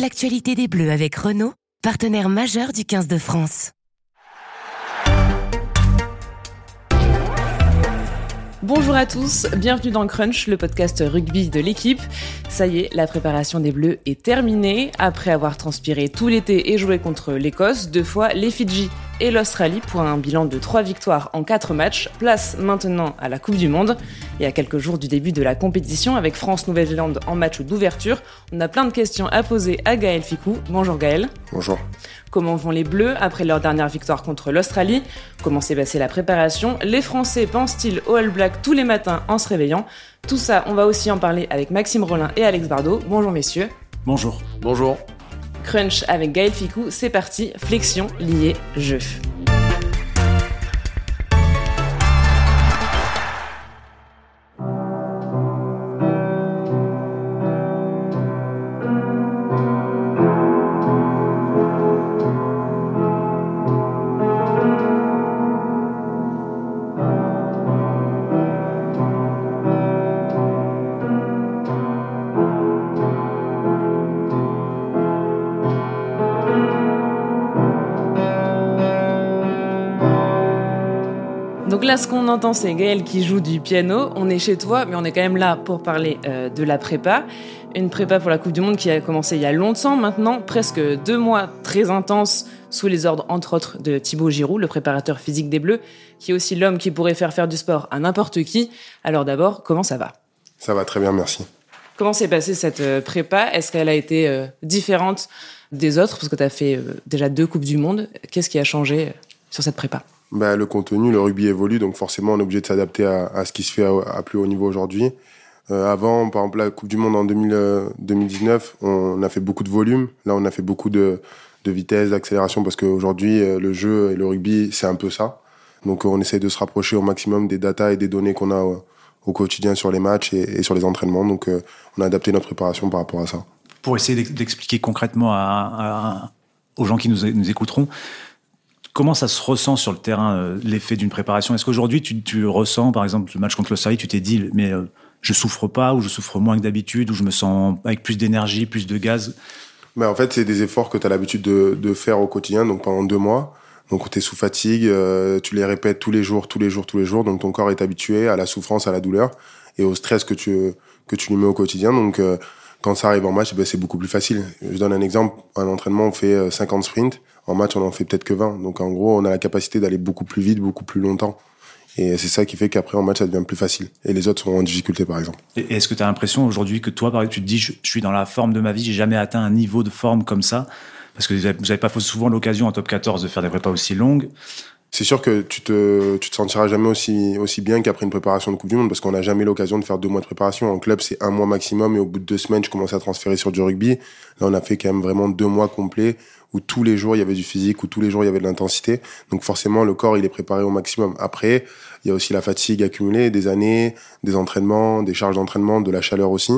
l'actualité des Bleus avec Renault, partenaire majeur du 15 de France. Bonjour à tous, bienvenue dans Crunch, le podcast rugby de l'équipe. Ça y est, la préparation des Bleus est terminée. Après avoir transpiré tout l'été et joué contre l'Écosse, deux fois les Fidji et l'Australie pour un bilan de 3 victoires en 4 matchs. Place maintenant à la Coupe du Monde. Et à quelques jours du début de la compétition avec France-Nouvelle-Zélande en match d'ouverture, on a plein de questions à poser à Gaël Ficou. Bonjour Gaël. Bonjour. Comment vont les Bleus après leur dernière victoire contre l'Australie Comment s'est passée la préparation? Les Français pensent-ils au All Black tous les matins en se réveillant? Tout ça, on va aussi en parler avec Maxime Rollin et Alex Bardot. Bonjour messieurs. Bonjour. Bonjour. Crunch avec Gaël Ficou, c'est parti, flexion, lié, jeu. Là, ce qu'on entend, c'est Gaël qui joue du piano. On est chez toi, mais on est quand même là pour parler euh, de la prépa. Une prépa pour la Coupe du Monde qui a commencé il y a longtemps maintenant, presque deux mois très intenses, sous les ordres, entre autres, de Thibaut Giroud, le préparateur physique des Bleus, qui est aussi l'homme qui pourrait faire faire du sport à n'importe qui. Alors d'abord, comment ça va? Ça va très bien, merci. Comment s'est passée cette euh, prépa? Est-ce qu'elle a été euh, différente des autres? Parce que tu as fait euh, déjà deux Coupes du Monde. Qu'est-ce qui a changé sur cette prépa? Bah, Le contenu, le rugby évolue, donc forcément on est obligé de s'adapter à, ce qui se fait à, plus haut niveau aujourd'hui. Euh, avant, par exemple, la Coupe du Monde en 2000, euh, 2019, on a fait beaucoup de volume. Là, on a fait beaucoup de, vitesse, d'accélération, parce qu'aujourd'hui, euh, le jeu et le rugby, c'est un peu ça. Donc on essaie de se rapprocher au maximum des datas et des données qu'on a au, quotidien sur les matchs et, sur les entraînements. Donc on a adapté notre préparation par rapport à ça. Pour essayer d'expliquer concrètement aux gens qui nous écouteront, comment ça se ressent sur le terrain, euh, l'effet d'une préparation? Est-ce qu'aujourd'hui, tu, tu, ressens, par exemple, le match contre l'Australie, tu t'es dit, mais euh, je souffre pas, ou je souffre moins que d'habitude, ou je me sens avec plus d'énergie, plus de gaz? Mais En fait, c'est des efforts que tu as l'habitude de, de, faire au quotidien, donc pendant deux mois. Donc tu es sous fatigue, euh, tu les répètes tous les jours, tous les jours, tous les jours, donc ton corps est habitué à la souffrance, à la douleur et au stress que tu, que tu lui mets au quotidien. Donc quand ça arrive en match, ben, c'est beaucoup plus facile. Je donne un exemple, un entraînement, on fait 50 sprints, en match on en fait peut-être que 20. Donc en gros, on a la capacité d'aller beaucoup plus vite, beaucoup plus longtemps. Et c'est ça qui fait qu'après en match, ça devient plus facile. Et les autres sont en difficulté, par exemple. Et est-ce que tu as l'impression aujourd'hui que toi, par exemple, tu te dis, je, suis dans la forme de ma vie, j'ai jamais atteint un niveau de forme comme ça? Parce que vous n'avez pas souvent l'occasion en top 14 de faire des prépas aussi longues. C'est sûr que tu te, tu te sentiras jamais aussi, aussi bien qu'après une préparation de Coupe du Monde parce qu'on n'a jamais l'occasion de faire deux mois de préparation. En club, c'est un mois maximum et au bout de deux semaines, je commençais à transférer sur du rugby. Là, on a fait quand même vraiment deux mois complets où tous les jours il y avait du physique, où tous les jours il y avait de l'intensité. Donc forcément, le corps, il est préparé au maximum. Après, il y a aussi la fatigue accumulée, des années, des entraînements, des charges d'entraînement, de la chaleur aussi.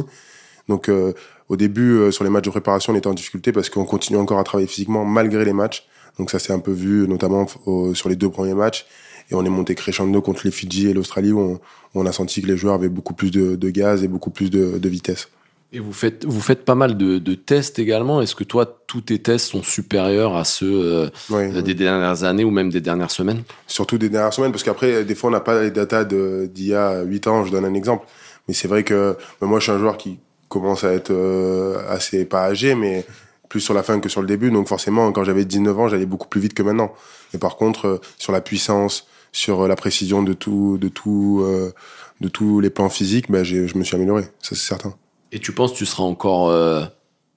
Donc euh, au début, euh, sur les matchs de préparation, on était en difficulté parce qu'on continue encore à travailler physiquement malgré les matchs. Donc ça s'est un peu vu notamment au, sur les deux premiers matchs. Et on est monté crescendo contre les Fidji et l'Australie où on, où on, a senti que les joueurs avaient beaucoup plus de, de gaz et beaucoup plus de, de, vitesse. Et vous faites, vous faites pas mal de, de tests également. Est-ce que toi, tous tes tests sont supérieurs à ceux euh, oui, des oui. dernières années ou même des dernières semaines? Surtout des dernières semaines, parce qu'après, des fois, on n'a pas les datas d'il y a 8 ans. Je donne un exemple. Mais c'est vrai que ben, moi, je suis un joueur qui commence à être euh, assez, pas âgé, mais plus sur la fin que sur le début. Donc forcément, quand j'avais 19 ans, j'allais beaucoup plus vite que maintenant. Mais par contre, euh, sur la puissance, sur la précision de tout, de tout, euh, de tous les plans physiques, ben, je me suis amélioré. Ça, c'est certain. Et tu penses que tu seras encore euh,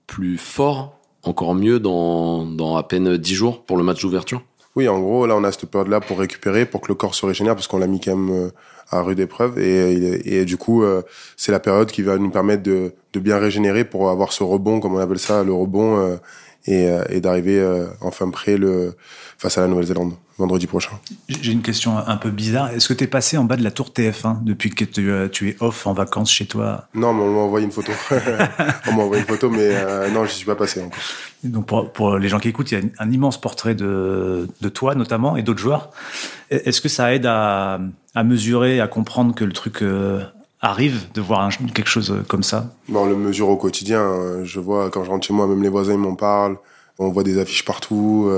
plus fort, encore mieux dans, dans à peine 10 jours pour le match d'ouverture? Oui, en gros, là, on a cette période-là pour récupérer, pour que le corps se régénère, parce qu'on l'a mis quand même euh, à rude épreuve. Et, du coup, euh, c'est la période qui va nous permettre de, de, bien régénérer pour avoir ce rebond, comme on appelle ça, le rebond, euh, et, et d'arriver euh, enfin prêt le, face à la Nouvelle-Zélande vendredi prochain. J'ai une question un peu bizarre. Est-ce que tu es passé en bas de la tour TF1 depuis que tu, euh, tu es off en vacances chez toi? Non, mais on m'a envoyé une photo. on m'a envoyé une photo, mais euh, non, je suis pas passé encore. Donc pour, pour, les gens qui écoutent, il y a un immense portrait de, de toi notamment et d'autres joueurs. Est-ce que ça aide à, à, mesurer, à comprendre que le truc euh, arrive de voir quelque chose comme ça? Bon, On le mesure au quotidien. Je vois quand je rentre chez moi, même les voisins ils m'en parlent. On voit des affiches partout.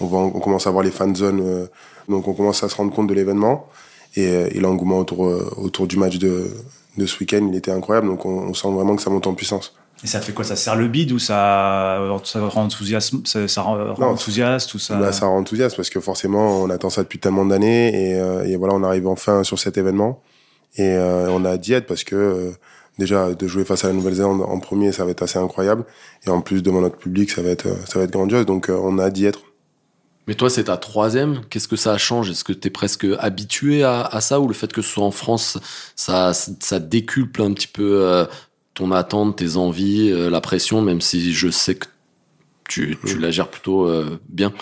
On, voit, on commence à voir les fan zones. Donc on commence à se rendre compte de l'événement. Et, et l'engouement autour, autour du match de, de ce week-end, il était incroyable. Donc on, sent vraiment que ça monte en puissance. Et ça fait quoi? Ça sert le bide ou ça, ça rend enthousiaste ça, rend, enthousiaste ou ça... Bah, ça rend enthousiaste parce que forcément on attend ça depuis tellement d'années et, euh, et, voilà on arrive enfin sur cet événement et euh, on a diète parce que euh, déjà de jouer face à la Nouvelle-Zélande en premier ça va être assez incroyable et en plus devant notre public ça va être ça va être grandiose donc on a d'y être. Mais toi, c'est ta troisième. Qu'est-ce que ça change Est-ce que tu es presque habitué à, à, ça? Ou le fait que ce soit en France, ça, ça déculpe un petit peu euh, ton attente, tes envies, euh, la pression, même si je sais que tu, tu la gères plutôt euh, bien?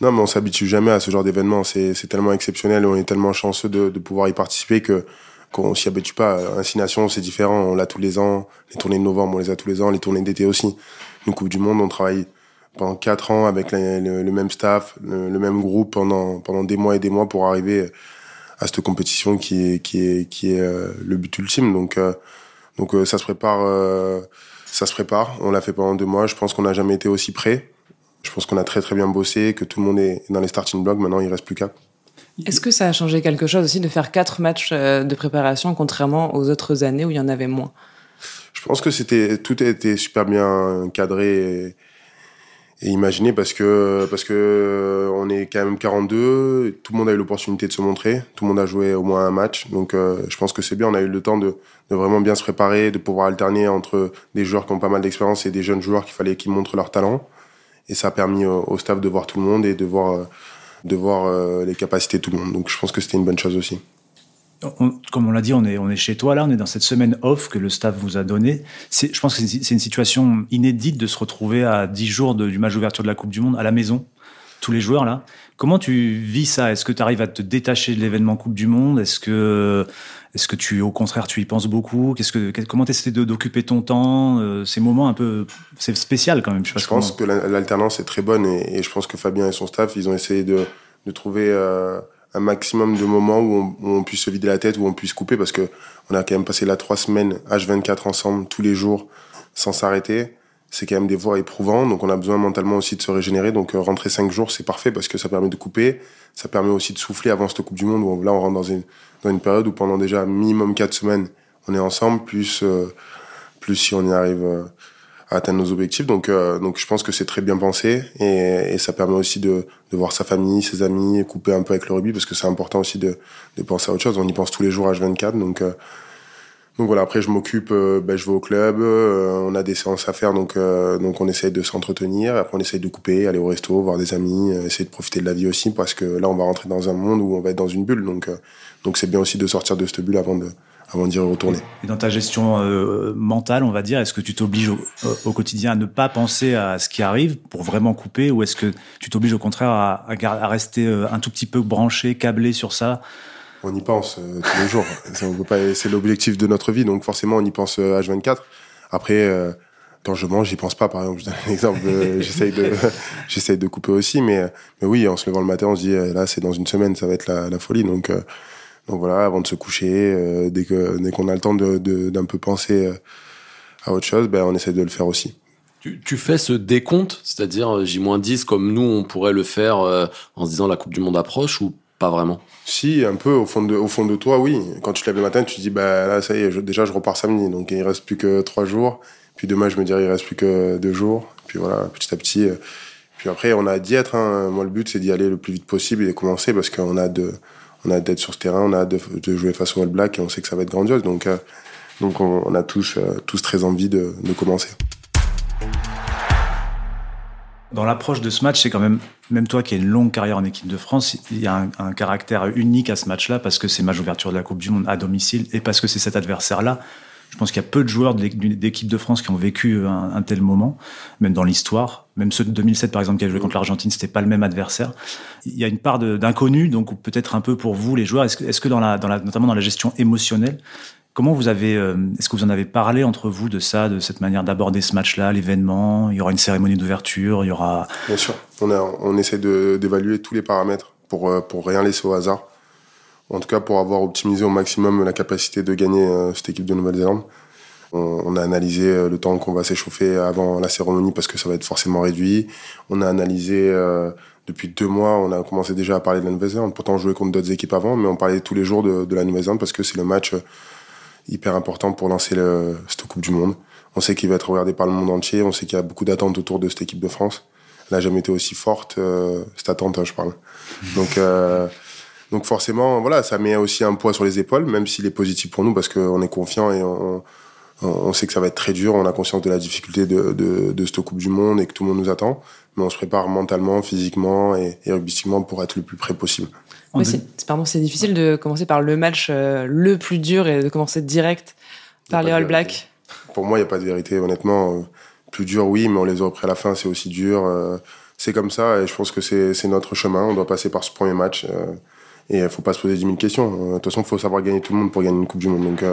Non, mais on s'habitue jamais à ce genre d'événement. C'est tellement exceptionnel et on est tellement chanceux de, de pouvoir y participer que qu'on s'y habitue pas. Incination, c'est différent. On l'a tous les ans. Les tournées de novembre, on les a tous les ans. Les tournées d'été aussi. Une Coupe du Monde, on travaille pendant quatre ans avec le, même staff, le, même groupe pendant pendant des mois et des mois pour arriver à cette compétition qui est qui est qui est euh, le but ultime. Donc euh, donc euh, ça se prépare ça se prépare. On l'a fait pendant deux mois. Je pense qu'on n'a jamais été aussi près. Je pense qu'on a très très bien bossé, que tout le monde est dans les starting blocks. Maintenant, il reste plus qu'à. Est-ce que ça a changé quelque chose aussi de faire quatre matchs de préparation contrairement aux autres années où il y en avait moins? Je pense que tout a été super bien cadré. Et imaginer parce que parce que euh, on est quand même 42, tout le monde a eu l'opportunité de se montrer, tout le monde a joué au moins un match, donc euh, je pense que c'est bien. On a eu le temps de, vraiment bien se préparer, de pouvoir alterner entre des joueurs qui ont pas mal d'expérience et des jeunes joueurs qu'il fallait qu'ils montrent leur talent, et ça a permis au, staff de voir tout le monde et de voir euh, de voir les capacités de tout le monde. Donc je pense que c'était une bonne chose aussi comme on l'a dit, on est, on est chez toi là, on est dans cette semaine off que le staff vous a donné. Je pense que c'est une situation inédite de se retrouver à 10 jours du match d'ouverture de la Coupe du Monde à la maison, tous les joueurs là. Comment tu vis ça? Est-ce que tu arrives à te détacher de l'événement Coupe du Monde? Est-ce que, est-ce que tu, au contraire, tu y penses beaucoup? Qu'est-ce que, Comment tu essaies d'occuper ton temps? Euh, Ces moments un peu, c'est spécial quand même. Je, pense que l'alternance est très bonne et, je pense que Fabien et son staff, ils ont essayé de, de trouver. Euh, un maximum de moments où on, puisse se vider la tête, où on puisse couper, parce que on a quand même passé là trois semaines H24 ensemble, tous les jours, sans s'arrêter. C'est quand même des voies éprouvantes, donc on a besoin mentalement aussi de se régénérer. Donc euh, rentrer cinq jours, c'est parfait parce que ça permet de couper, ça permet aussi de souffler avant cette Coupe du Monde. Où là, on rentre dans une, dans une période où pendant déjà minimum quatre semaines, on est ensemble, plus euh, plus si on y arrive. Euh, atteindre nos objectifs. Donc, euh, donc je pense que c'est très bien pensé et, et, ça permet aussi de, de voir sa famille, ses amis, couper un peu avec le rugby parce que c'est important aussi de, de penser à autre chose. On y pense tous les jours H24. Donc, euh, donc voilà, après je m'occupe, euh, ben, je vais au club, on a des séances à faire, donc, donc on essaye de s'entretenir. Après on essaye de couper, aller au resto, voir des amis, essayer de profiter de la vie aussi parce que là on va rentrer dans un monde où on va être dans une bulle. Donc donc c'est bien aussi de sortir de cette bulle avant de avant d'y retourner. Et dans ta gestion euh, mentale, on va dire, est-ce que tu t'obliges au, quotidien à ne pas penser à ce qui arrive pour vraiment couper, ou est-ce que tu t'obliges au contraire à, rester euh, un tout petit peu branché, câblé sur ça On y pense euh, tous les jours. C'est l'objectif de notre vie, donc forcément on y pense H24. Après, quand je mange, j'y pense pas. Par exemple, je donne un exemple. j'essaye de, j'essaye de couper aussi, mais, mais oui, en se levant le matin, on se dit là, c'est dans une semaine, ça va être la, la folie. Donc donc voilà, avant de se coucher, euh, dès que dès qu'on a le temps de d'un peu penser euh, à autre chose, ben on essaie de le faire aussi. Tu, tu fais ce décompte, c'est-à-dire euh, J-10 comme nous on pourrait le faire en se disant la Coupe du Monde approche ou pas vraiment Si, un peu au fond de au fond de toi, oui. Quand tu te lèves le matin, tu te dis bah là ça y est, déjà je repars samedi, donc il reste plus que trois jours. Puis demain je me dirais il reste plus que deux jours. Puis voilà, petit à petit. Puis après on a d'y être. Hein. Moi le but c'est d'y aller le plus vite possible et de commencer parce qu'on a de on a d'être sur ce terrain, on a de, de, jouer face au All Black et on sait que ça va être grandiose. Donc, euh, donc on, a tous, euh, tous très envie de, de commencer. Dans l'approche de ce match, c'est quand même, même toi qui as une longue carrière en équipe de France, il y a un, caractère unique à ce match-là parce que c'est match d'ouverture de la Coupe du Monde à domicile et parce que c'est cet adversaire-là. Je pense qu'il y a peu de joueurs d'équipe de France qui ont vécu un, tel moment, même dans l'histoire. Même ceux de 2007, par exemple, qui avaient joué contre l'Argentine, c'était pas le même adversaire. Il y a une part d'inconnu, donc peut-être un peu pour vous, les joueurs. Est-ce que, dans la, notamment dans la gestion émotionnelle, comment vous avez, euh, est-ce que vous en avez parlé entre vous de ça, de cette manière d'aborder ce match-là, l'événement? Il y aura une cérémonie d'ouverture, il y aura. Bien sûr. On, essaie d'évaluer tous les paramètres pour, euh, pour rien laisser au hasard. En tout cas, pour avoir optimisé au maximum la capacité de gagner euh, cette équipe de Nouvelle-Zélande. On, a analysé le temps qu'on va s'échauffer avant la cérémonie parce que ça va être forcément réduit. On a analysé depuis deux mois, on a commencé déjà à parler de la Nouvelle-Zélande. Pourtant, on jouait contre d'autres équipes avant, mais on parlait tous les jours de, de la Nouvelle-Zélande parce que c'est le match hyper important pour lancer le, cette Coupe du Monde. On sait qu'il va être regardé par le monde entier. On sait qu'il y a beaucoup d'attentes autour de cette équipe de France. Elle n'a jamais été aussi forte, euh, cette attente, hein, je parle. Donc, euh, donc forcément, voilà, ça met aussi un poids sur les épaules, même s'il est positif pour nous parce qu'on est confiant et on, on sait que ça va être très dur. On a conscience de la difficulté de, de, cette Coupe du Monde et que tout le monde nous attend. Mais on se prépare mentalement, physiquement et, et pour être le plus près possible. Oui, c'est, pardon, c'est difficile de commencer par le match euh, le plus dur et de commencer direct par les All Blacks. Pour moi, il n'y a pas de vérité, honnêtement. Plus dur, oui, mais on les a repris à la fin, c'est aussi dur. Euh, c'est comme ça et je pense que c'est, c'est notre chemin. On doit passer par ce premier match euh, et il ne faut pas se poser 10 000 questions. De toute façon, il faut savoir gagner tout le monde pour gagner une Coupe du Monde. Donc,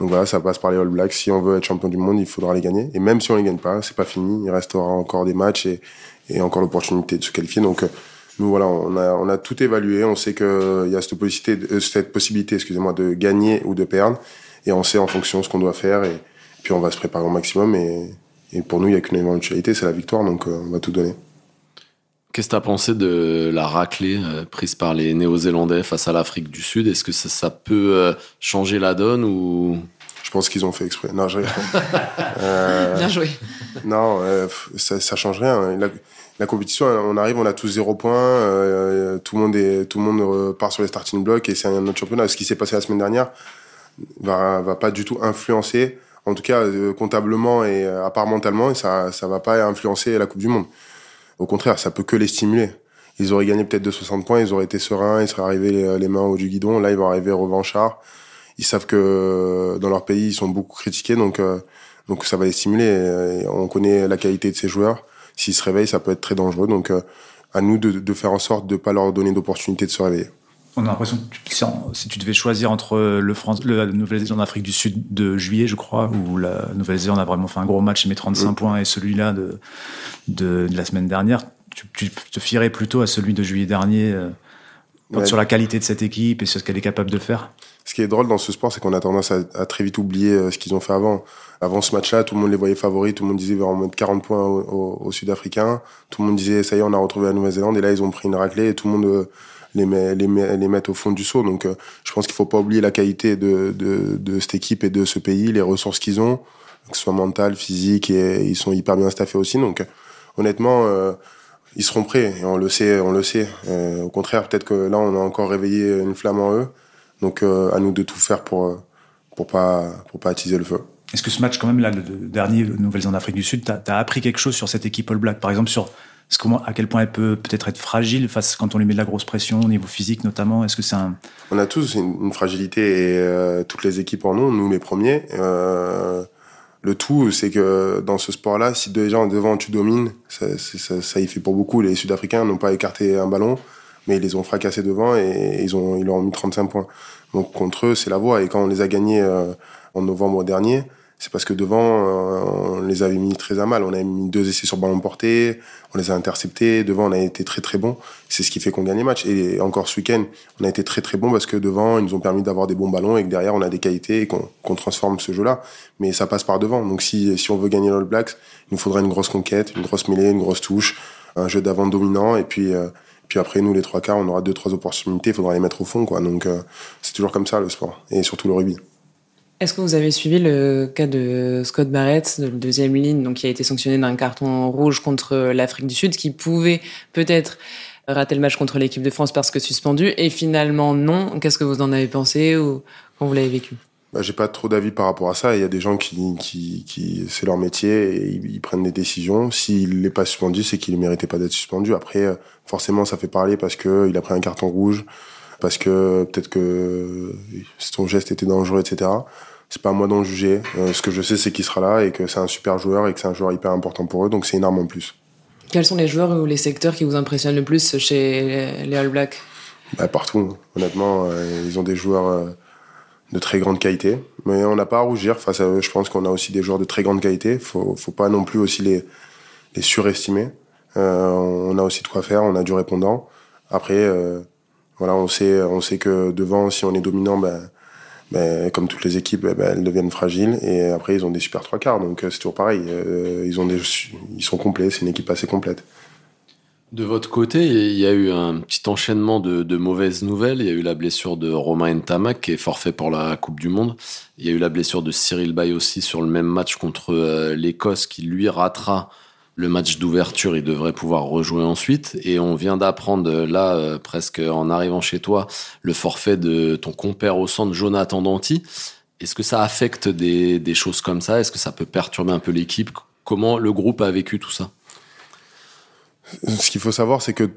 donc voilà, ça passe par les All Blacks. Si on veut être champion du monde, il faudra les gagner. Et même si on les gagne pas, c'est pas fini. Il restera encore des matchs et, et encore l'opportunité de se qualifier. Donc nous voilà, on a, on a tout évalué. On sait qu'il y a cette possibilité, cette possibilité, excusez-moi, de gagner ou de perdre. Et on sait en fonction ce qu'on doit faire. Et, puis on va se préparer au maximum. Et, et pour nous, il n'y a qu'une éventualité, c'est la victoire. Donc on va tout donner. Qu'est-ce que tu as pensé de la raclée euh, prise par les Néo-Zélandais face à l'Afrique du Sud? Est-ce que ça, ça, peut euh, changer la donne ou? Je pense qu'ils ont fait exprès. Non, je euh, Bien joué. Non, ça, ça change rien. La, la, compétition, on arrive, on a tous zéro point. tout le monde est, tout le monde part sur les starting blocks et c'est un autre championnat. Ce qui s'est passé la semaine dernière va, va pas du tout influencer. En tout cas, comptablement et à part mentalement, ça, ça va pas influencer la Coupe du Monde. Au contraire, ça peut que les stimuler. Ils auraient gagné peut-être de 60 points, ils auraient été sereins, ils seraient arrivés les, mains au du guidon. Là, ils vont arriver revanchards. Ils savent que dans leur pays, ils sont beaucoup critiqués, donc euh, donc ça va les stimuler. on connaît la qualité de ces joueurs. S'ils se réveillent, ça peut être très dangereux. Donc euh, à nous de, de, faire en sorte de pas leur donner d'opportunité de se réveiller. On a l'impression que si tu devais choisir entre le, France, le la Nouvelle-Zélande Afrique du Sud de juillet, je crois, où la Nouvelle-Zélande a vraiment fait un gros match et met 35 points, et celui-là de, de, de, la semaine dernière, tu, tu, te fierais plutôt à celui de juillet dernier euh, ouais. sur la qualité de cette équipe et sur ce qu'elle est capable de faire? Ce qui est drôle dans ce sport, c'est qu'on a tendance à, à, très vite oublier euh, ce qu'ils ont fait avant. Avant ce match-là, tout le monde les voyait favoris, tout le monde disait on mettre 40 points aux au, au Sud-Africains, tout le monde disait ça y est, on a retrouvé la Nouvelle-Zélande, et là ils ont pris une raclée et tout le monde... Euh, les, met, les, met, les mettre au fond du seau. Donc, euh, je pense qu'il faut pas oublier la qualité de, de, de, cette équipe et de ce pays, les ressources qu'ils ont, que ce soit mentales, physiques, et ils sont hyper bien staffés aussi. Donc, honnêtement, euh, ils seront prêts. Et on le sait, on le sait. Euh, au contraire, peut-être que là, on a encore réveillé une flamme en eux. Donc, à nous de tout faire pour pour pas pour pas attiser le feu. Est-ce que ce match, quand même, là, le dernier, Nouvelle-Zélande Afrique du Sud, t'as as appris quelque chose sur cette équipe All Black, par exemple sur à quel point elle peut peut-être être fragile face quand on lui met de la grosse pression au niveau physique notamment? Est-ce que c'est un On a tous une, une fragilité et euh, toutes les équipes en ont, nous les premiers. Euh, le tout, c'est que dans ce sport-là, si déjà devant tu domines, ça, ça, ça, y fait pour beaucoup. Les Sud-Africains n'ont pas écarté un ballon, mais ils les ont fracassés devant et ils ont ils leur ont mis 35 points. Donc contre eux, c'est la voie. Et quand on les a gagnés euh, en novembre dernier, c'est parce que devant, euh, on les avait mis très à mal. On a mis deux essais sur ballon porté, on les a interceptés. Devant, on a été très très bon. C'est ce qui fait qu'on gagne les matchs. Et encore ce week-end, on a été très très bon parce que devant, ils nous ont permis d'avoir des bons ballons et que derrière, on a des qualités et qu'on qu transforme ce jeu-là. Mais ça passe par devant. Donc si, si on veut gagner l'All Blacks, il nous faudrait une grosse conquête, une grosse mêlée, une grosse touche, un jeu d'avant dominant et puis. Euh, puis après, nous, les trois quarts, on aura deux, trois opportunités, il faudra les mettre au fond, quoi. Donc, euh, c'est toujours comme ça, le sport. Et surtout le rugby. Est-ce que vous avez suivi le cas de Scott Barrett, de deuxième ligne, donc qui a été sanctionné d'un carton rouge contre l'Afrique du Sud, qui pouvait peut-être rater le match contre l'équipe de France parce que suspendu, et finalement non. Qu'est-ce que vous en avez pensé ou quand vous l'avez vécu? Bah, J'ai pas trop d'avis par rapport à ça. Il y a des gens qui, qui, qui c'est leur métier et ils, ils, prennent des décisions. S'il n'est pas suspendu, c'est qu'il ne méritait pas d'être suspendu. Après, forcément, ça fait parler parce que il a pris un carton rouge, parce que peut-être que son geste était dangereux, etc c'est pas à moi d'en juger. Euh, ce que je sais, c'est qu'il sera là et que c'est un super joueur et que c'est un joueur hyper important pour eux, donc c'est une arme en plus. Quels sont les joueurs ou les secteurs qui vous impressionnent le plus chez les All Blacks? Bah, Partout, honnêtement. Euh, ils ont des joueurs euh, de très grande qualité, mais on n'a pas à rougir face à eux. Je pense qu'on a aussi des joueurs de très grande qualité. Faut, faut pas non plus aussi les, surestimer. Euh, on a aussi de quoi faire, on a du répondant. Après, Voilà, on sait, on sait que devant, si on est dominant, ben, comme toutes les équipes, ben, elles deviennent fragiles. Et après, ils ont des super trois quarts. Donc, c'est toujours pareil. ils, ont des, ils sont complets. C'est une équipe assez complète. De votre côté, il y a eu un petit enchaînement de, mauvaises nouvelles. Il y a eu la blessure de Romain Ntamak, qui est forfait pour la Coupe du Monde. Il y a eu la blessure de Cyril Bay aussi sur le même match contre euh, l'Écosse, qui lui ratera le match d'ouverture. Il devrait pouvoir rejouer ensuite. Et on vient d'apprendre, euh, là, euh, presque en arrivant chez toi, le forfait de ton compère au centre, Jonathan Danti. Est-ce que ça affecte des, des choses comme ça? Est-ce que ça peut perturber un peu l'équipe? Comment le groupe a vécu tout ça? Ce qu'il faut savoir, c'est que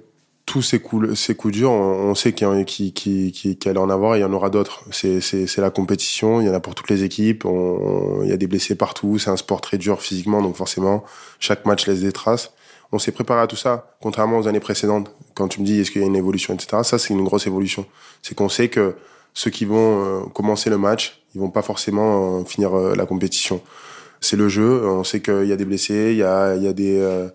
tous ces coups, ces coups durs, on, sait qu'il y, qui, qui, allait en avoir il y en aura d'autres. C'est, la compétition, il y en a pour toutes les équipes, on, il y a des blessés partout, c'est un sport très dur physiquement, donc forcément, chaque match laisse des traces. On s'est préparé à tout ça, contrairement aux années précédentes. Quand tu me dis est-ce qu'il y a une évolution, etc., ça c'est une grosse évolution. C'est qu'on sait que ceux qui vont euh, commencer le match, ils vont pas forcément euh, finir euh, la compétition. C'est le jeu, on sait qu'il y a des blessés, il y a, il y a des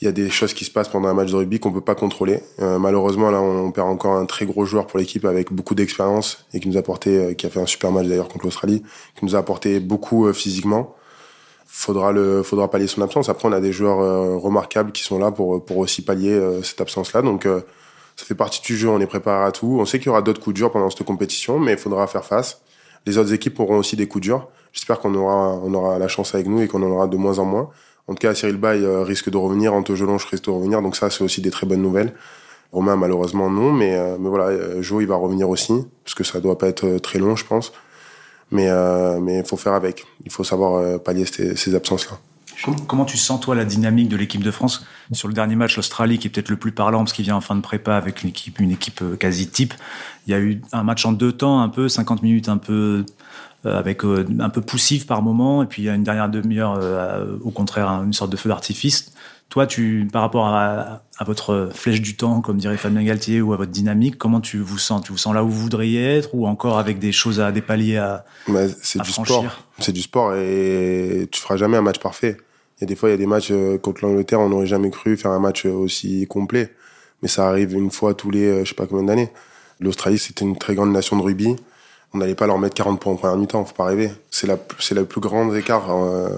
il y a des choses qui se passent pendant un match de rugby qu'on peut pas contrôler. Euh, malheureusement, là, on, perd encore un très gros joueur pour l'équipe avec beaucoup d'expérience et qui nous a apporté, euh, qui a fait un super match d'ailleurs contre l'Australie, qui nous a apporté beaucoup euh, physiquement. Faudra le, faudra pallier son absence. Après, on a des joueurs remarquables qui sont là pour pour aussi pallier cette absence-là. Donc, ça fait partie du jeu. On est préparé à tout. On sait qu'il y aura d'autres coups durs pendant cette compétition, mais il faudra faire face. Les autres équipes auront aussi des coups durs. J'espère qu'on aura, on aura la chance avec nous et qu'on en aura de moins en moins. En tout cas, Cyril Bay euh, risque de revenir, Anto Gelonge risque de revenir, donc ça, c'est aussi des très bonnes nouvelles. Romain, malheureusement, non, mais, euh, mais voilà, euh, Joe, il va revenir aussi, parce que ça doit pas être très long, je pense. Mais mais il faut faire avec. Il faut savoir pallier ces, ces absences-là. Comment tu sens, toi, la dynamique de l'équipe de France sur le dernier match, l'Australie, qui est peut-être le plus parlant, parce qu'il vient en fin de prépa avec une équipe, une équipe quasi type. Il y a eu un match en deux temps, un peu, 50 minutes un peu euh, avec euh, un peu poussif par moment, et puis une dernière demi-heure, euh, au contraire, une sorte de feu d'artifice. Toi, tu, par rapport à, votre flèche du temps, comme dirait Fabien Galtier, ou à votre dynamique, comment tu vous sens? Tu vous sens là où vous voudriez être, ou encore avec des choses à des paliers à, bah, C'est du sport. C'est du sport, et tu feras jamais un match parfait. Il y a des fois, il y a des matchs contre l'Angleterre, on n'aurait jamais cru faire un match aussi complet. Mais ça arrive une fois tous les, je sais pas combien d'années. L'Australie, c'était une très grande nation de rugby on n'allait pas leur mettre 40 points en première mi-temps, faut pas rêver. C'est la, c'est le plus grand écart euh,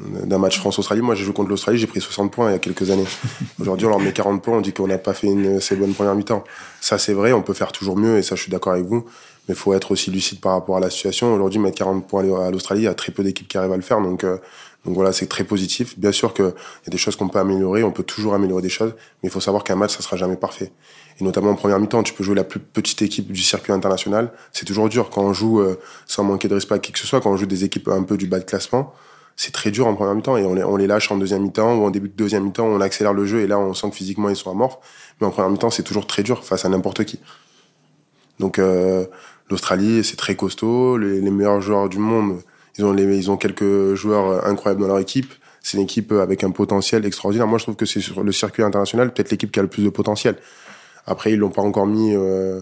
d'un match France-Australie. Moi, j'ai joué contre l'Australie, j'ai pris 60 points il y a quelques années. Aujourd'hui, on leur met 40 points, on dit qu'on n'a pas fait une assez bonne première mi-temps. Ça, c'est vrai, on peut faire toujours mieux, et ça, je suis d'accord avec vous. Mais faut être aussi lucide par rapport à la situation. Aujourd'hui, mettre 40 points à l'Australie, il y a très peu d'équipes qui arrivent à le faire, donc, euh, donc voilà, c'est très positif. Bien sûr qu'il y a des choses qu'on peut améliorer, on peut toujours améliorer des choses, mais il faut savoir qu'un match, ça sera jamais parfait et notamment en première mi-temps, tu peux jouer la plus petite équipe du circuit international. C'est toujours dur quand on joue euh, sans manquer de respect à qui que ce soit, quand on joue des équipes un peu du bas de classement. C'est très dur en première mi-temps et on les, on les lâche en deuxième mi-temps ou en début de deuxième mi-temps, on accélère le jeu et là on sent que physiquement ils sont à mort. Mais en première mi-temps, c'est toujours très dur face à n'importe qui. Donc euh, l'Australie, c'est très costaud. Les, les, meilleurs joueurs du monde, ils ont, les, ils ont quelques joueurs incroyables dans leur équipe. C'est une équipe avec un potentiel extraordinaire. Moi, je trouve que c'est sur le circuit international peut-être l'équipe qui a le plus de potentiel. Après, ils l'ont pas encore mis, euh,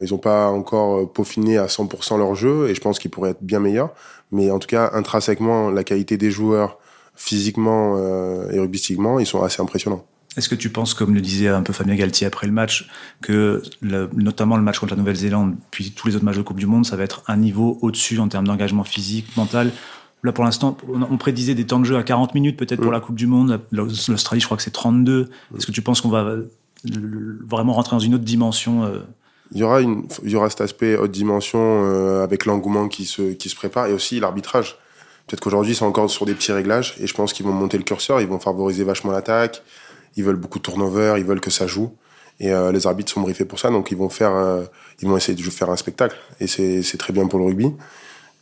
ils ont pas encore euh, peaufiné à 100% leur jeu et je pense qu'ils pourraient être bien meilleurs. Mais en tout cas, intrinsèquement, la qualité des joueurs, physiquement euh, et rugbystiquement, ils sont assez impressionnants. Est-ce que tu penses, comme le disait un peu Fabien Galtier après le match, que notamment le match contre la Nouvelle-Zélande, puis tous les autres matchs de Coupe du Monde, ça va être un niveau au-dessus en termes d'engagement physique, mental? Là, pour l'instant, on prédisait des temps de jeu à 40 minutes peut-être pour la Coupe du Monde. L'Australie, je crois que c'est 32. Est-ce que tu penses qu'on va vraiment rentrer dans une autre dimension euh? il y aura cet aspect haute dimension euh, avec l'engouement qui se qui se prépare et aussi l'arbitrage. Peut-être qu'aujourd'hui c'est encore sur des petits réglages et je pense qu'ils vont monter le curseur, ils vont favoriser vachement l'attaque, ils veulent beaucoup de turnover, ils veulent que ça joue et euh, les arbitres sont briefés pour ça donc ils vont faire ils vont essayer de faire un spectacle et c'est très bien pour le rugby.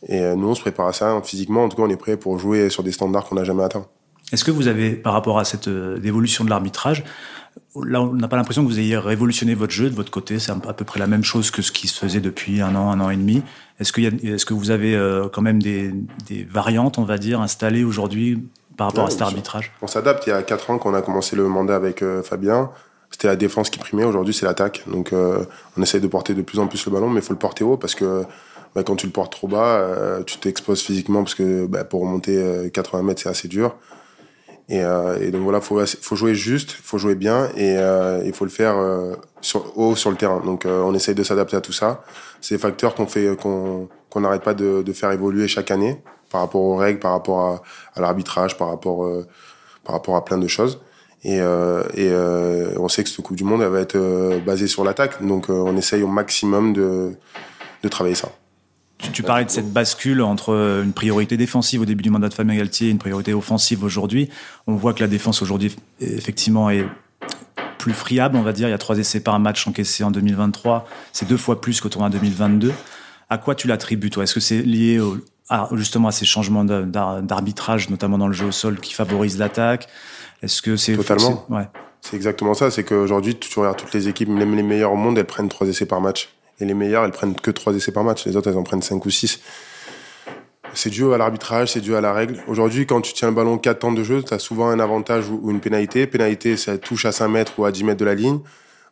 Et nous on se prépare à ça physiquement en tout cas on est prêt pour jouer sur des standards qu'on n'a jamais atteints. Est-ce que vous avez, par rapport à cette évolution de l'arbitrage, Là, on n'a pas l'impression que vous ayez révolutionné votre jeu de votre côté? C'est à peu près la même chose que ce qui se faisait depuis un an, un an et demi. Est-ce que, vous avez euh, quand même des, variantes, on va dire, installées aujourd'hui par rapport à cet arbitrage On s'adapte. Il y a quatre ans qu'on a commencé le mandat avec euh, Fabien. C'était la défense qui primait. Aujourd'hui, c'est l'attaque. Donc, euh, on essaye de porter de plus en plus le ballon, mais il faut le porter haut parce que bah, quand tu le portes trop bas, tu t'exposes physiquement parce que bah, pour remonter 80 mètres, c'est assez dur. Et, euh, et donc voilà, faut faut jouer juste, faut jouer bien et euh, il faut le faire euh, sur, haut sur le terrain. Donc euh, on essaye de s'adapter à tout ça. C'est des facteurs qu'on fait qu'on n'arrête pas de, de faire évoluer chaque année par rapport aux règles, par rapport à, l'arbitrage, par rapport euh, par rapport à plein de choses. Et, euh, euh, on sait que cette Coupe du Monde, elle va être basée sur l'attaque. Donc, on essaye au maximum de, travailler ça. Tu, parlais de cette bascule entre une priorité défensive au début du mandat de Fabien et une priorité offensive aujourd'hui. On voit que la défense aujourd'hui, effectivement, est plus friable, on va dire. Il y a trois essais par match encaissés en 2023. C'est deux fois plus qu'au tournoi 2022. À quoi tu l'attribues, toi? Est-ce que c'est lié au, à, justement à ces changements d'arbitrage, notamment dans le jeu au sol, qui favorisent l'attaque est-ce que c'est totalement Ouais. C'est exactement ça. C'est qu'aujourd'hui, tu regardes toutes les équipes, même les meilleures au monde, elles prennent trois essais par match. Et les meilleures, elles prennent que trois essais par match. Les autres, elles en prennent cinq ou six. C'est dû à l'arbitrage, c'est dû à la règle. Aujourd'hui, quand tu tiens le ballon 4 temps de jeu, tu as souvent un avantage ou une pénalité. Pénalité, ça touche à 5 mètres ou à 10 mètres de la ligne.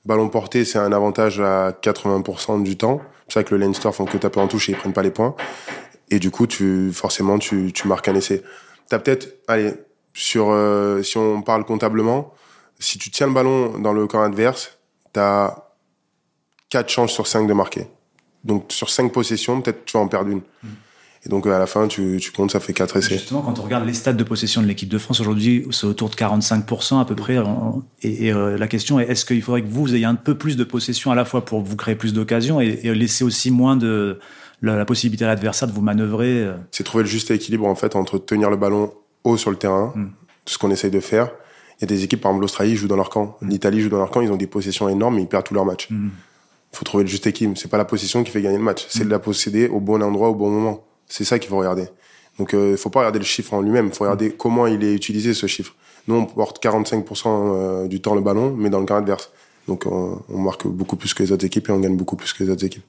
Ballon porté, c'est un avantage à 80% du temps. C'est ça que le Leinster font que taper en touche et ils prennent pas les points. Et du coup, tu, forcément, tu, tu marques un essai. T'as peut-être, allez, sur, euh, si on parle comptablement, si tu tiens le ballon dans le camp adverse, tu as 4 chances sur 5 de marquer. Donc sur 5 possessions, peut-être tu vas en perdre une. Mm. Et donc à la fin, tu, tu comptes, ça fait 4 essais. Justement, quand on regarde les stats de possession de l'équipe de France aujourd'hui, c'est autour de 45% à peu près. Et, et euh, la question est est-ce qu'il faudrait que vous ayez un peu plus de possession à la fois pour vous créer plus d'occasions et, et, laisser aussi moins de la, la possibilité à l'adversaire de vous manœuvrer euh C'est trouver le juste équilibre en fait entre tenir le ballon haut sur le terrain, Mm. tout ce qu'on essaye de faire. Il y a des équipes, par exemple l'Australie joue dans leur camp, l'Italie joue dans leur camp, ils ont des possessions énormes, mais ils perdent tous leurs matchs. Mm. faut trouver le juste équilibre. C'est pas la possession qui fait gagner le match, c'est de la posséder au bon endroit, au bon moment. C'est ça qu'il faut regarder. Donc, il faut pas regarder le chiffre en lui-même, il faut regarder comment il est utilisé ce chiffre. Nous, on porte 45% euh, du temps le ballon, mais dans le camp adverse. Donc, on, on marque beaucoup plus que les autres équipes et on gagne beaucoup plus que les autres équipes.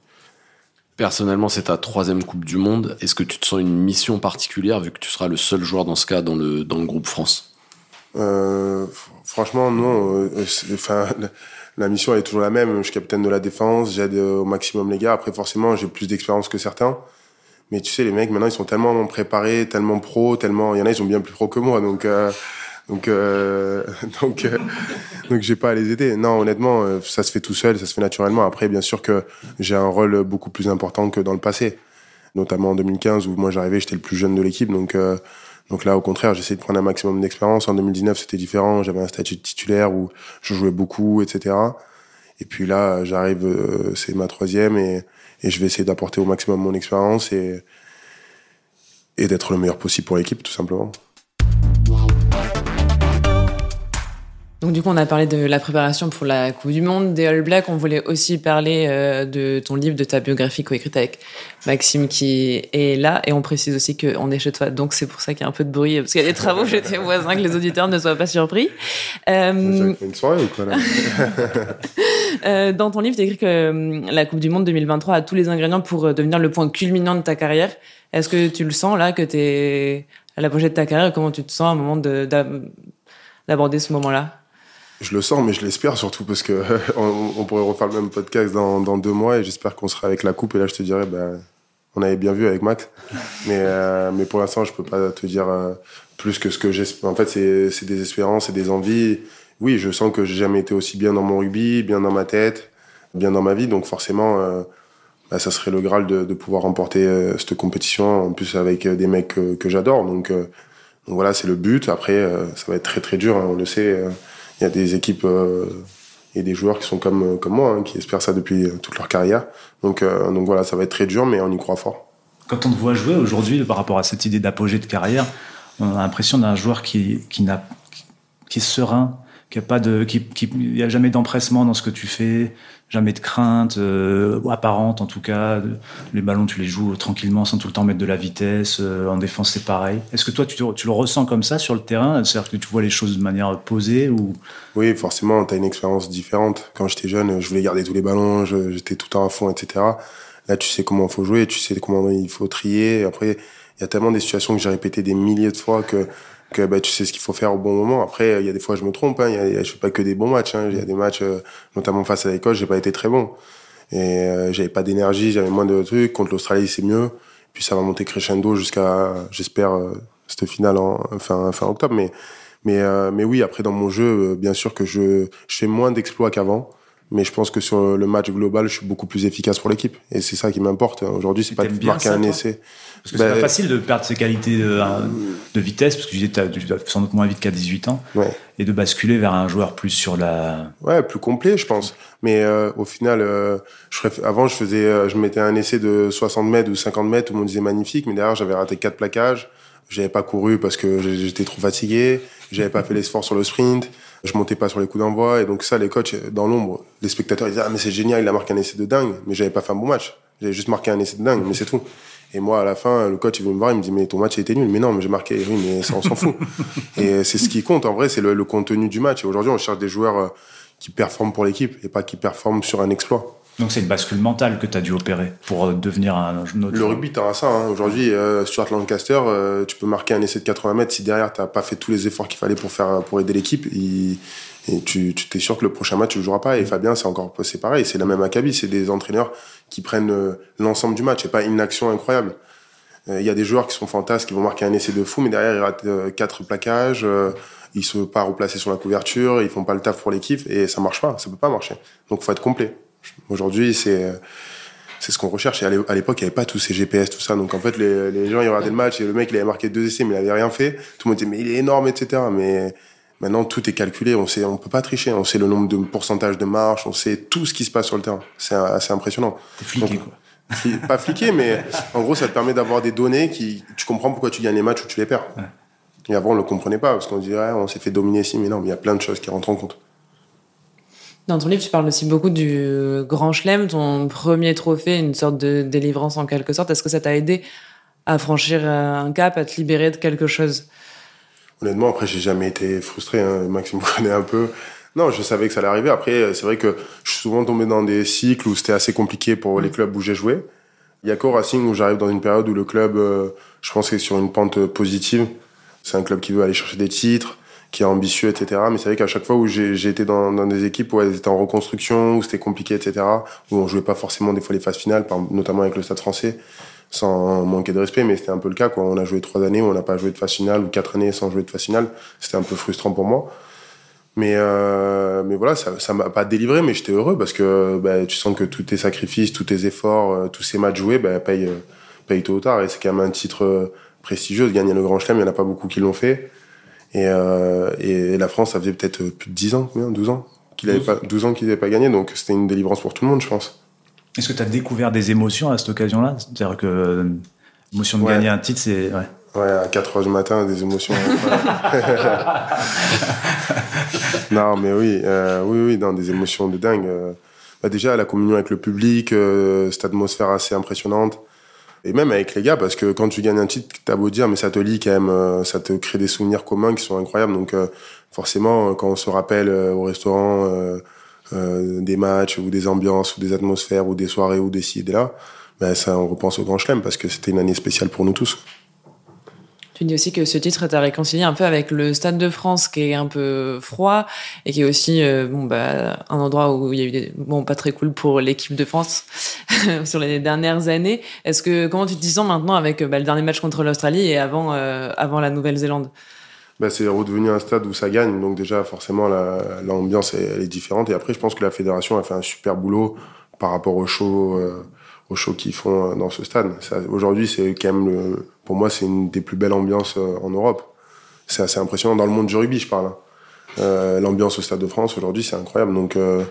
Personnellement, c'est ta troisième Coupe du Monde. Est-ce que tu te sens une mission particulière vu que tu seras le seul joueur dans ce cas dans le, groupe France? Euh, Franchement, non. Euh, enfin, la mission est toujours la même. Je suis capitaine de la défense, j'aide au maximum les gars. Après, forcément, j'ai plus d'expérience que certains. Mais tu sais, les mecs, maintenant, ils sont tellement préparés, tellement pros, tellement. Il y en a, ils sont bien plus pros que moi. Donc, euh, donc, euh, donc, euh, donc, j'ai pas à les aider. Non, honnêtement, euh, ça se fait tout seul, ça se fait naturellement. Après, bien sûr que j'ai un rôle beaucoup plus important que dans le passé. Notamment en 2015, où moi, j'arrivais, j'étais le plus jeune de l'équipe. Donc, euh, donc là, au contraire, j'essaie de prendre un maximum d'expérience. En 2019, c'était différent. J'avais un statut de titulaire où je jouais beaucoup, etc. Et puis là, j'arrive, euh, c'est ma troisième et, et je vais essayer d'apporter au maximum mon expérience et, et d'être le meilleur possible pour l'équipe, tout simplement. Donc du coup, on a parlé de la préparation pour la Coupe du Monde, des All Blacks. On voulait aussi parler euh, de ton livre, de ta biographie coécrite avec Maxime qui est là. Et on précise aussi qu'on est chez toi, donc c'est pour ça qu'il y a un peu de bruit, parce qu'il y a des travaux chez tes voisins, que les auditeurs ne soient pas surpris. Euh... une soirée ou quoi là euh, Dans ton livre, tu écrit que euh, la Coupe du Monde 2023 a tous les ingrédients pour devenir le point culminant de ta carrière. Est-ce que tu le sens là, que tu es à l'apogée de ta carrière? Comment tu te sens à un moment d'aborder ce moment-là? Je le sens, mais je l'espère surtout parce que on, pourrait refaire le même podcast dans, deux mois et j'espère qu'on sera avec la coupe. Et là, je te dirais, ben, on avait bien vu avec Max. Mais, euh, mais pour l'instant, je peux pas te dire euh, plus que ce que j'espère. En fait, c'est des espérances, c'est des envies. Oui, je sens que j'ai jamais été aussi bien dans mon rugby, bien dans ma tête, bien dans ma vie. Donc forcément, euh, ben, ça serait le Graal de, pouvoir remporter euh, cette compétition, en plus avec des mecs que, que j'adore. Donc, donc voilà, c'est le but. Après, ça va être très très dur, hein, on le sait il y a des équipes euh, et des joueurs qui sont comme, comme moi, hein, qui espèrent ça depuis toute leur carrière. Donc, euh, donc voilà, ça va être très dur, mais on y croit fort. Quand on te voit jouer aujourd'hui, par rapport à cette idée d'apogée de carrière, on a l'impression d'un joueur qui, qui, n'a, qui est serein, qui a pas de, qui, qui y a jamais d'empressement dans ce que tu fais, jamais de crainte euh, apparente en tout cas. Les ballons, tu les joues tranquillement sans tout le temps mettre de la vitesse. Euh, en défense, c'est pareil. Est-ce que toi, tu, le ressens comme ça sur le terrain? C'est-à-dire que tu vois les choses de manière posée ou? Oui, forcément, tu as une expérience différente. Quand j'étais jeune, je voulais garder tous les ballons, j'étais tout le temps à fond, etc. Là, tu sais comment il faut jouer, tu sais comment il faut trier. Après, il y a tellement des situations que j'ai répété des milliers de fois que que bah, tu sais ce qu'il faut faire au bon moment. Après, il y a des fois je me trompe. Hein. Y y a, je fais pas que des bons matchs. Hein. Il y a des matchs, euh, notamment face à l'Écosse, j'ai pas été très bon. Et euh, j'avais pas d'énergie, j'avais moins de trucs. Contre l'Australie, c'est mieux. Puis ça va monter crescendo jusqu'à, j'espère, euh, cette finale en fin, fin octobre. Mais, Mais, euh, mais oui, après, dans mon jeu, bien sûr que je fais moins d'exploits qu'avant. Mais je pense que sur le match global, je suis beaucoup plus efficace pour l'équipe. Et c'est ça qui m'importe. Aujourd'hui, c'est pas de marquer ça, un essai. Parce que c'est Ben, pas facile de perdre ses qualités de, de vitesse, parce que tu disais tu dois sans doute moins vite qu'à 18 ans, Ouais. et de basculer vers un joueur plus sur la. Ouais, plus complet, je pense. Mais euh, au final, euh, je avant, je faisais, euh, je mettais un essai de 60 mètres ou 50 mètres, tout le monde disait magnifique, mais derrière, j'avais raté quatre plaquages. J'avais pas couru parce que j'étais trop fatigué. J'avais pas fait l'effort sur le sprint. Je montais pas sur les coups d'envoi. Et donc ça, les coachs, dans l'ombre, les spectateurs, ils disaient, ah, mais c'est génial, il a marqué un essai de dingue. Mais j'avais pas fait un bon match. J'avais juste marqué un essai de dingue, mais c'est tout. Et moi, à la fin, le coach, il veut me voir, il me dit, mais ton match a été nul. Mais non, mais j'ai marqué, oui, mais ça, on s'en fout. Et c'est ce qui compte, en vrai, c'est le, le contenu du match. Et aujourd'hui, on cherche des joueurs euh, qui performent pour l'équipe et pas qui performent sur un exploit. Donc c'est une bascule mentale que tu as dû opérer pour euh, devenir un, autre Le rugby, t'as ça. Hein. Aujourd'hui, euh, Stuart Lancaster, euh, tu peux marquer un essai de 80 mètres si derrière t'as pas fait tous les efforts qu'il fallait pour faire pour aider l'équipe. il- Et tu tu t'es sûr que le prochain match tu le joueras pas. Et Fabien, c'est encore c'est pareil. C'est la même acabit. C'est des entraîneurs qui prennent euh, l'ensemble du match et pas une action incroyable. Il y a des joueurs qui sont fantasques, qui vont marquer un essai de fou, mais derrière ils ratent quatre plaquages. ils se pas replacés sur la couverture, ils font pas le taf pour l'équipe et ça marche pas. Ça peut pas marcher. Donc faut être complet. Aujourd'hui, c'est c'est ce qu'on recherche. Et à l'é- à l'époque, il n'y avait pas tous ces GPS, tout ça. Donc en fait, les, les gens, ils regardaient le match et le mec, il avait marqué deux essais, mais il avait rien fait. Tout le monde disait, mais il est énorme, etc. Mais maintenant, tout est calculé. On sait, on peut pas tricher. On sait le nombre de pourcentage de marche, on sait tout ce qui se passe sur le terrain. C'est assez impressionnant. Fliqué, Donc, quoi. Pas fliqué, mais en gros, ça te permet d'avoir des données qui, tu comprends pourquoi tu gagnes les matchs ou tu les perds. Ouais. Et avant, on le comprenait pas, parce qu'on dirait, on s'est fait dominer ici, mais non, mais il y a plein de choses qui rentrent en compte. Dans ton livre, tu parles aussi beaucoup du Grand Chelem, ton premier trophée, une sorte de délivrance en quelque sorte. Est-ce que ça t'a aidé à franchir euh, un cap, à te libérer de quelque chose? Honnêtement, après, j'ai jamais été frustré. Hein. Maxime me connaît un peu. Non, je savais que ça allait arriver. Après, c'est vrai que je suis souvent tombé dans des cycles où c'était assez compliqué pour les clubs où j'ai joué. Il y a qu'au Racing où j'arrive dans une période où le club, euh, je pense, est sur une pente positive. C'est un club qui veut aller chercher des titres, qui est ambitieux, etc. Mais c'est vrai qu'à chaque fois où j'ai été dans, dans des équipes où elles étaient en reconstruction, où c'était compliqué, etc., où on jouait pas forcément des fois les phases finales, notamment avec le Stade français, sans manquer de respect, mais c'était un peu le cas. Quoi. On a joué trois années où on n'a pas joué de phase finale, ou quatre années sans jouer de phase finale. C'était un peu frustrant pour moi. Mais, euh, mais voilà, ça ça m'a pas délivré, mais j'étais heureux parce que bah, tu sens que tous tes sacrifices, tous tes efforts, euh, tous ces matchs joués bah, payent, euh, payent tôt ou tard. Et c'est quand même un titre euh, prestigieux de gagner le Grand Chelem. Il n'y en a pas beaucoup qui l'ont fait. Et, euh, et la France, ça faisait peut-être euh, plus de 10 ans, combien 12 ans qu'il avait 12. pas 12 ans qu'il n'avait pas gagné. Donc c'était une délivrance pour tout le monde, je pense. Est-ce que tu as découvert des émotions à cette occasion-là? C'est-à-dire que euh, l'émotion de Ouais. gagner un titre, c'est. Ouais. Ouais, à 4 heures du matin, des émotions. non, mais oui, euh, oui, oui, non, des émotions de dingue. euh. Bah, déjà, la communion avec le public, euh, cette atmosphère assez impressionnante. Et même avec les gars, parce que quand tu gagnes un titre, t'as beau dire, mais ça te lie quand même, euh, ça te crée des souvenirs communs qui sont incroyables. Donc, euh, forcément, euh, quand on se rappelle au restaurant des matchs ou des ambiances ou des atmosphères ou des soirées ou des ci et des là, ben ça, on repense au Grand Chelem parce que c'était une année spéciale pour nous tous. Tu dis aussi que ce titre t'a réconcilié un peu avec le Stade de France, qui est un peu froid et qui est aussi euh, bon bah un endroit où il y a eu des bon pas très cool pour l'équipe de France sur les dernières années. Est-ce que comment tu te sens maintenant avec bah, le dernier match contre l'Australie et avant euh, avant la Nouvelle-Zélande? Bah, c'est redevenu un stade où ça gagne. Donc déjà, forcément, la- l'ambiance elle, est différente. Et après, je pense que la fédération a fait un super boulot par rapport au show, euh, au show qu'ils font dans ce stade. Aujourd'hui, c'est quand même, le, pour moi, c'est une des plus belles ambiances euh, en Europe. C'est assez impressionnant dans le monde du rugby, je parle. hein. Euh, L'ambiance au Stade de France aujourd'hui, c'est incroyable. Donc, euh,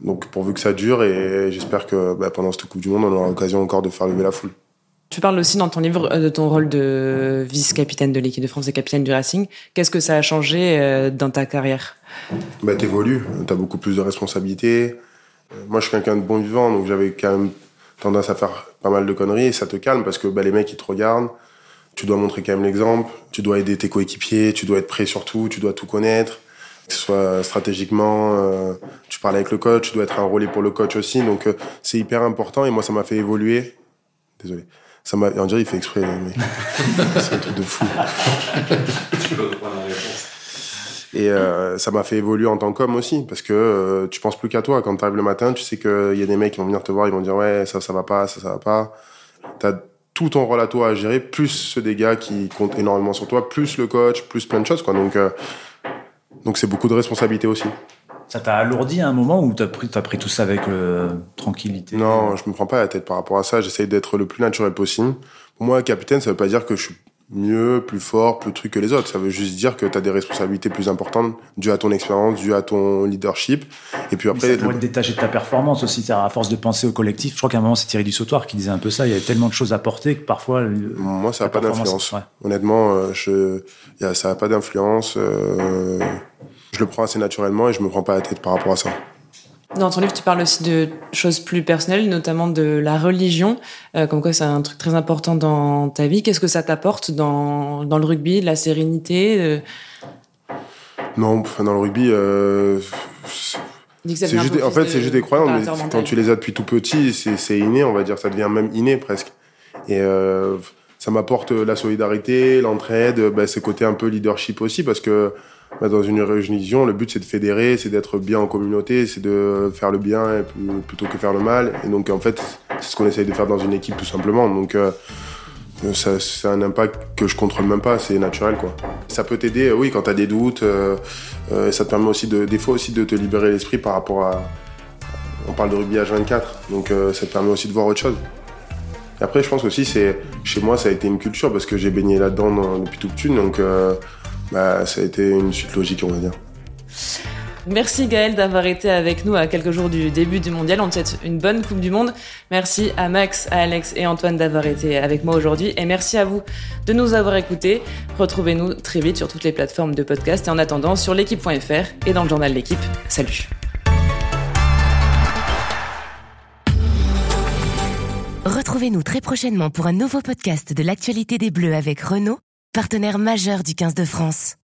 donc pourvu que ça dure, et j'espère que bah, pendant cette Coupe du Monde, on aura l'occasion encore de faire lever la foule. Tu parles aussi dans ton livre de ton rôle de vice-capitaine de l'équipe de France et capitaine du Racing. Qu'est-ce que ça a changé dans ta carrière? Bah, t'évolues, t'as beaucoup plus de responsabilités. Moi, je suis quelqu'un de bon vivant, donc j'avais quand même tendance à faire pas mal de conneries, et ça te calme parce que bah, les mecs, ils te regardent. Tu dois montrer quand même l'exemple, tu dois aider tes coéquipiers, tu dois être prêt sur tout, tu dois tout connaître, que ce soit stratégiquement, euh, tu parles avec le coach, tu dois être un pour le coach aussi, donc euh, c'est hyper important, et moi, ça m'a fait évoluer. Désolé. Ça m'a, on dirait, il fait exprès, mais c'est un truc de fou. Et euh, ça m'a fait évoluer en tant qu'homme aussi, parce que euh, tu penses plus qu'à toi. Quand tu arrives le matin, tu sais qu'il y a des mecs qui vont venir te voir, ils vont dire ouais, ça, ça va pas, ça, ça va pas. T'as tout ton rôle à toi à gérer, plus ceux des gars qui comptent énormément sur toi, plus le coach, plus plein de choses, quoi. Donc, euh, donc c'est beaucoup de responsabilité aussi. Ça t'a alourdi à un moment ou t'as pris, as pris tout ça avec tranquillité? Non, je me prends pas la tête par rapport à ça. J'essaye d'être le plus naturel possible. Pour moi, capitaine, ça veut pas dire que je suis mieux, plus fort, plus truc que les autres. Ça veut juste dire que tu as des responsabilités plus importantes dues à ton expérience, dues à ton leadership. Et puis après. Mais ça pourrait te détacher de ta performance aussi. À force de penser au collectif. Je crois qu'à un moment, c'est Thierry Dussautoir qui disait un peu ça. Il y a tellement de choses à porter que parfois. Moi, ça n'a pas d'influence. Honnêtement, euh, je, ça n'a pas d'influence. Euh, je le prends assez naturellement et je me prends pas la tête par rapport à ça. Dans ton livre, tu parles aussi de choses plus personnelles, notamment de la religion, euh, comme quoi c'est un truc très important dans ta vie. Qu'est-ce que ça t'apporte dans, dans, le rugby, la sérénité euh? Non, dans le rugby, euh, c'est juste, en fait, c'est juste des croyances. Mais quand tu les as depuis tout petit, c'est inné, on va dire, ça devient même inné presque. Et ça m'apporte la solidarité, l'entraide, bah, ce côté un peu leadership aussi, parce que dans une religion, le but c'est de fédérer, c'est d'être bien en communauté, c'est de faire le bien plutôt que faire le mal. Et donc en fait, c'est ce qu'on essaye de faire dans une équipe tout simplement. Donc euh, ça, c'est un impact que je contrôle même pas, c'est naturel quoi. Ça peut t'aider, oui, quand tu as des doutes. Euh, euh, ça te permet aussi de, des fois aussi de te libérer l'esprit par rapport à. On parle de rugby H24, donc ça te permet aussi de voir autre chose. Et après, je pense aussi, c'est chez moi, ça a été une culture parce que j'ai baigné là-dedans depuis toute petite, donc bah, ça a été une suite logique, on va dire. Merci Gaël d'avoir été avec nous à quelques jours du début du mondial. On te souhaite une bonne Coupe du Monde. Merci à Max, à Alex et Antoine d'avoir été avec moi aujourd'hui. Et merci à vous de nous avoir écoutés. Retrouvez-nous très vite sur toutes les plateformes de podcast et en attendant sur l'équipe.fr et dans le journal L'équipe. Salut. Retrouvez-nous très prochainement pour un nouveau podcast de l'actualité des Bleus avec Renault partenaire majeur du 15 de France.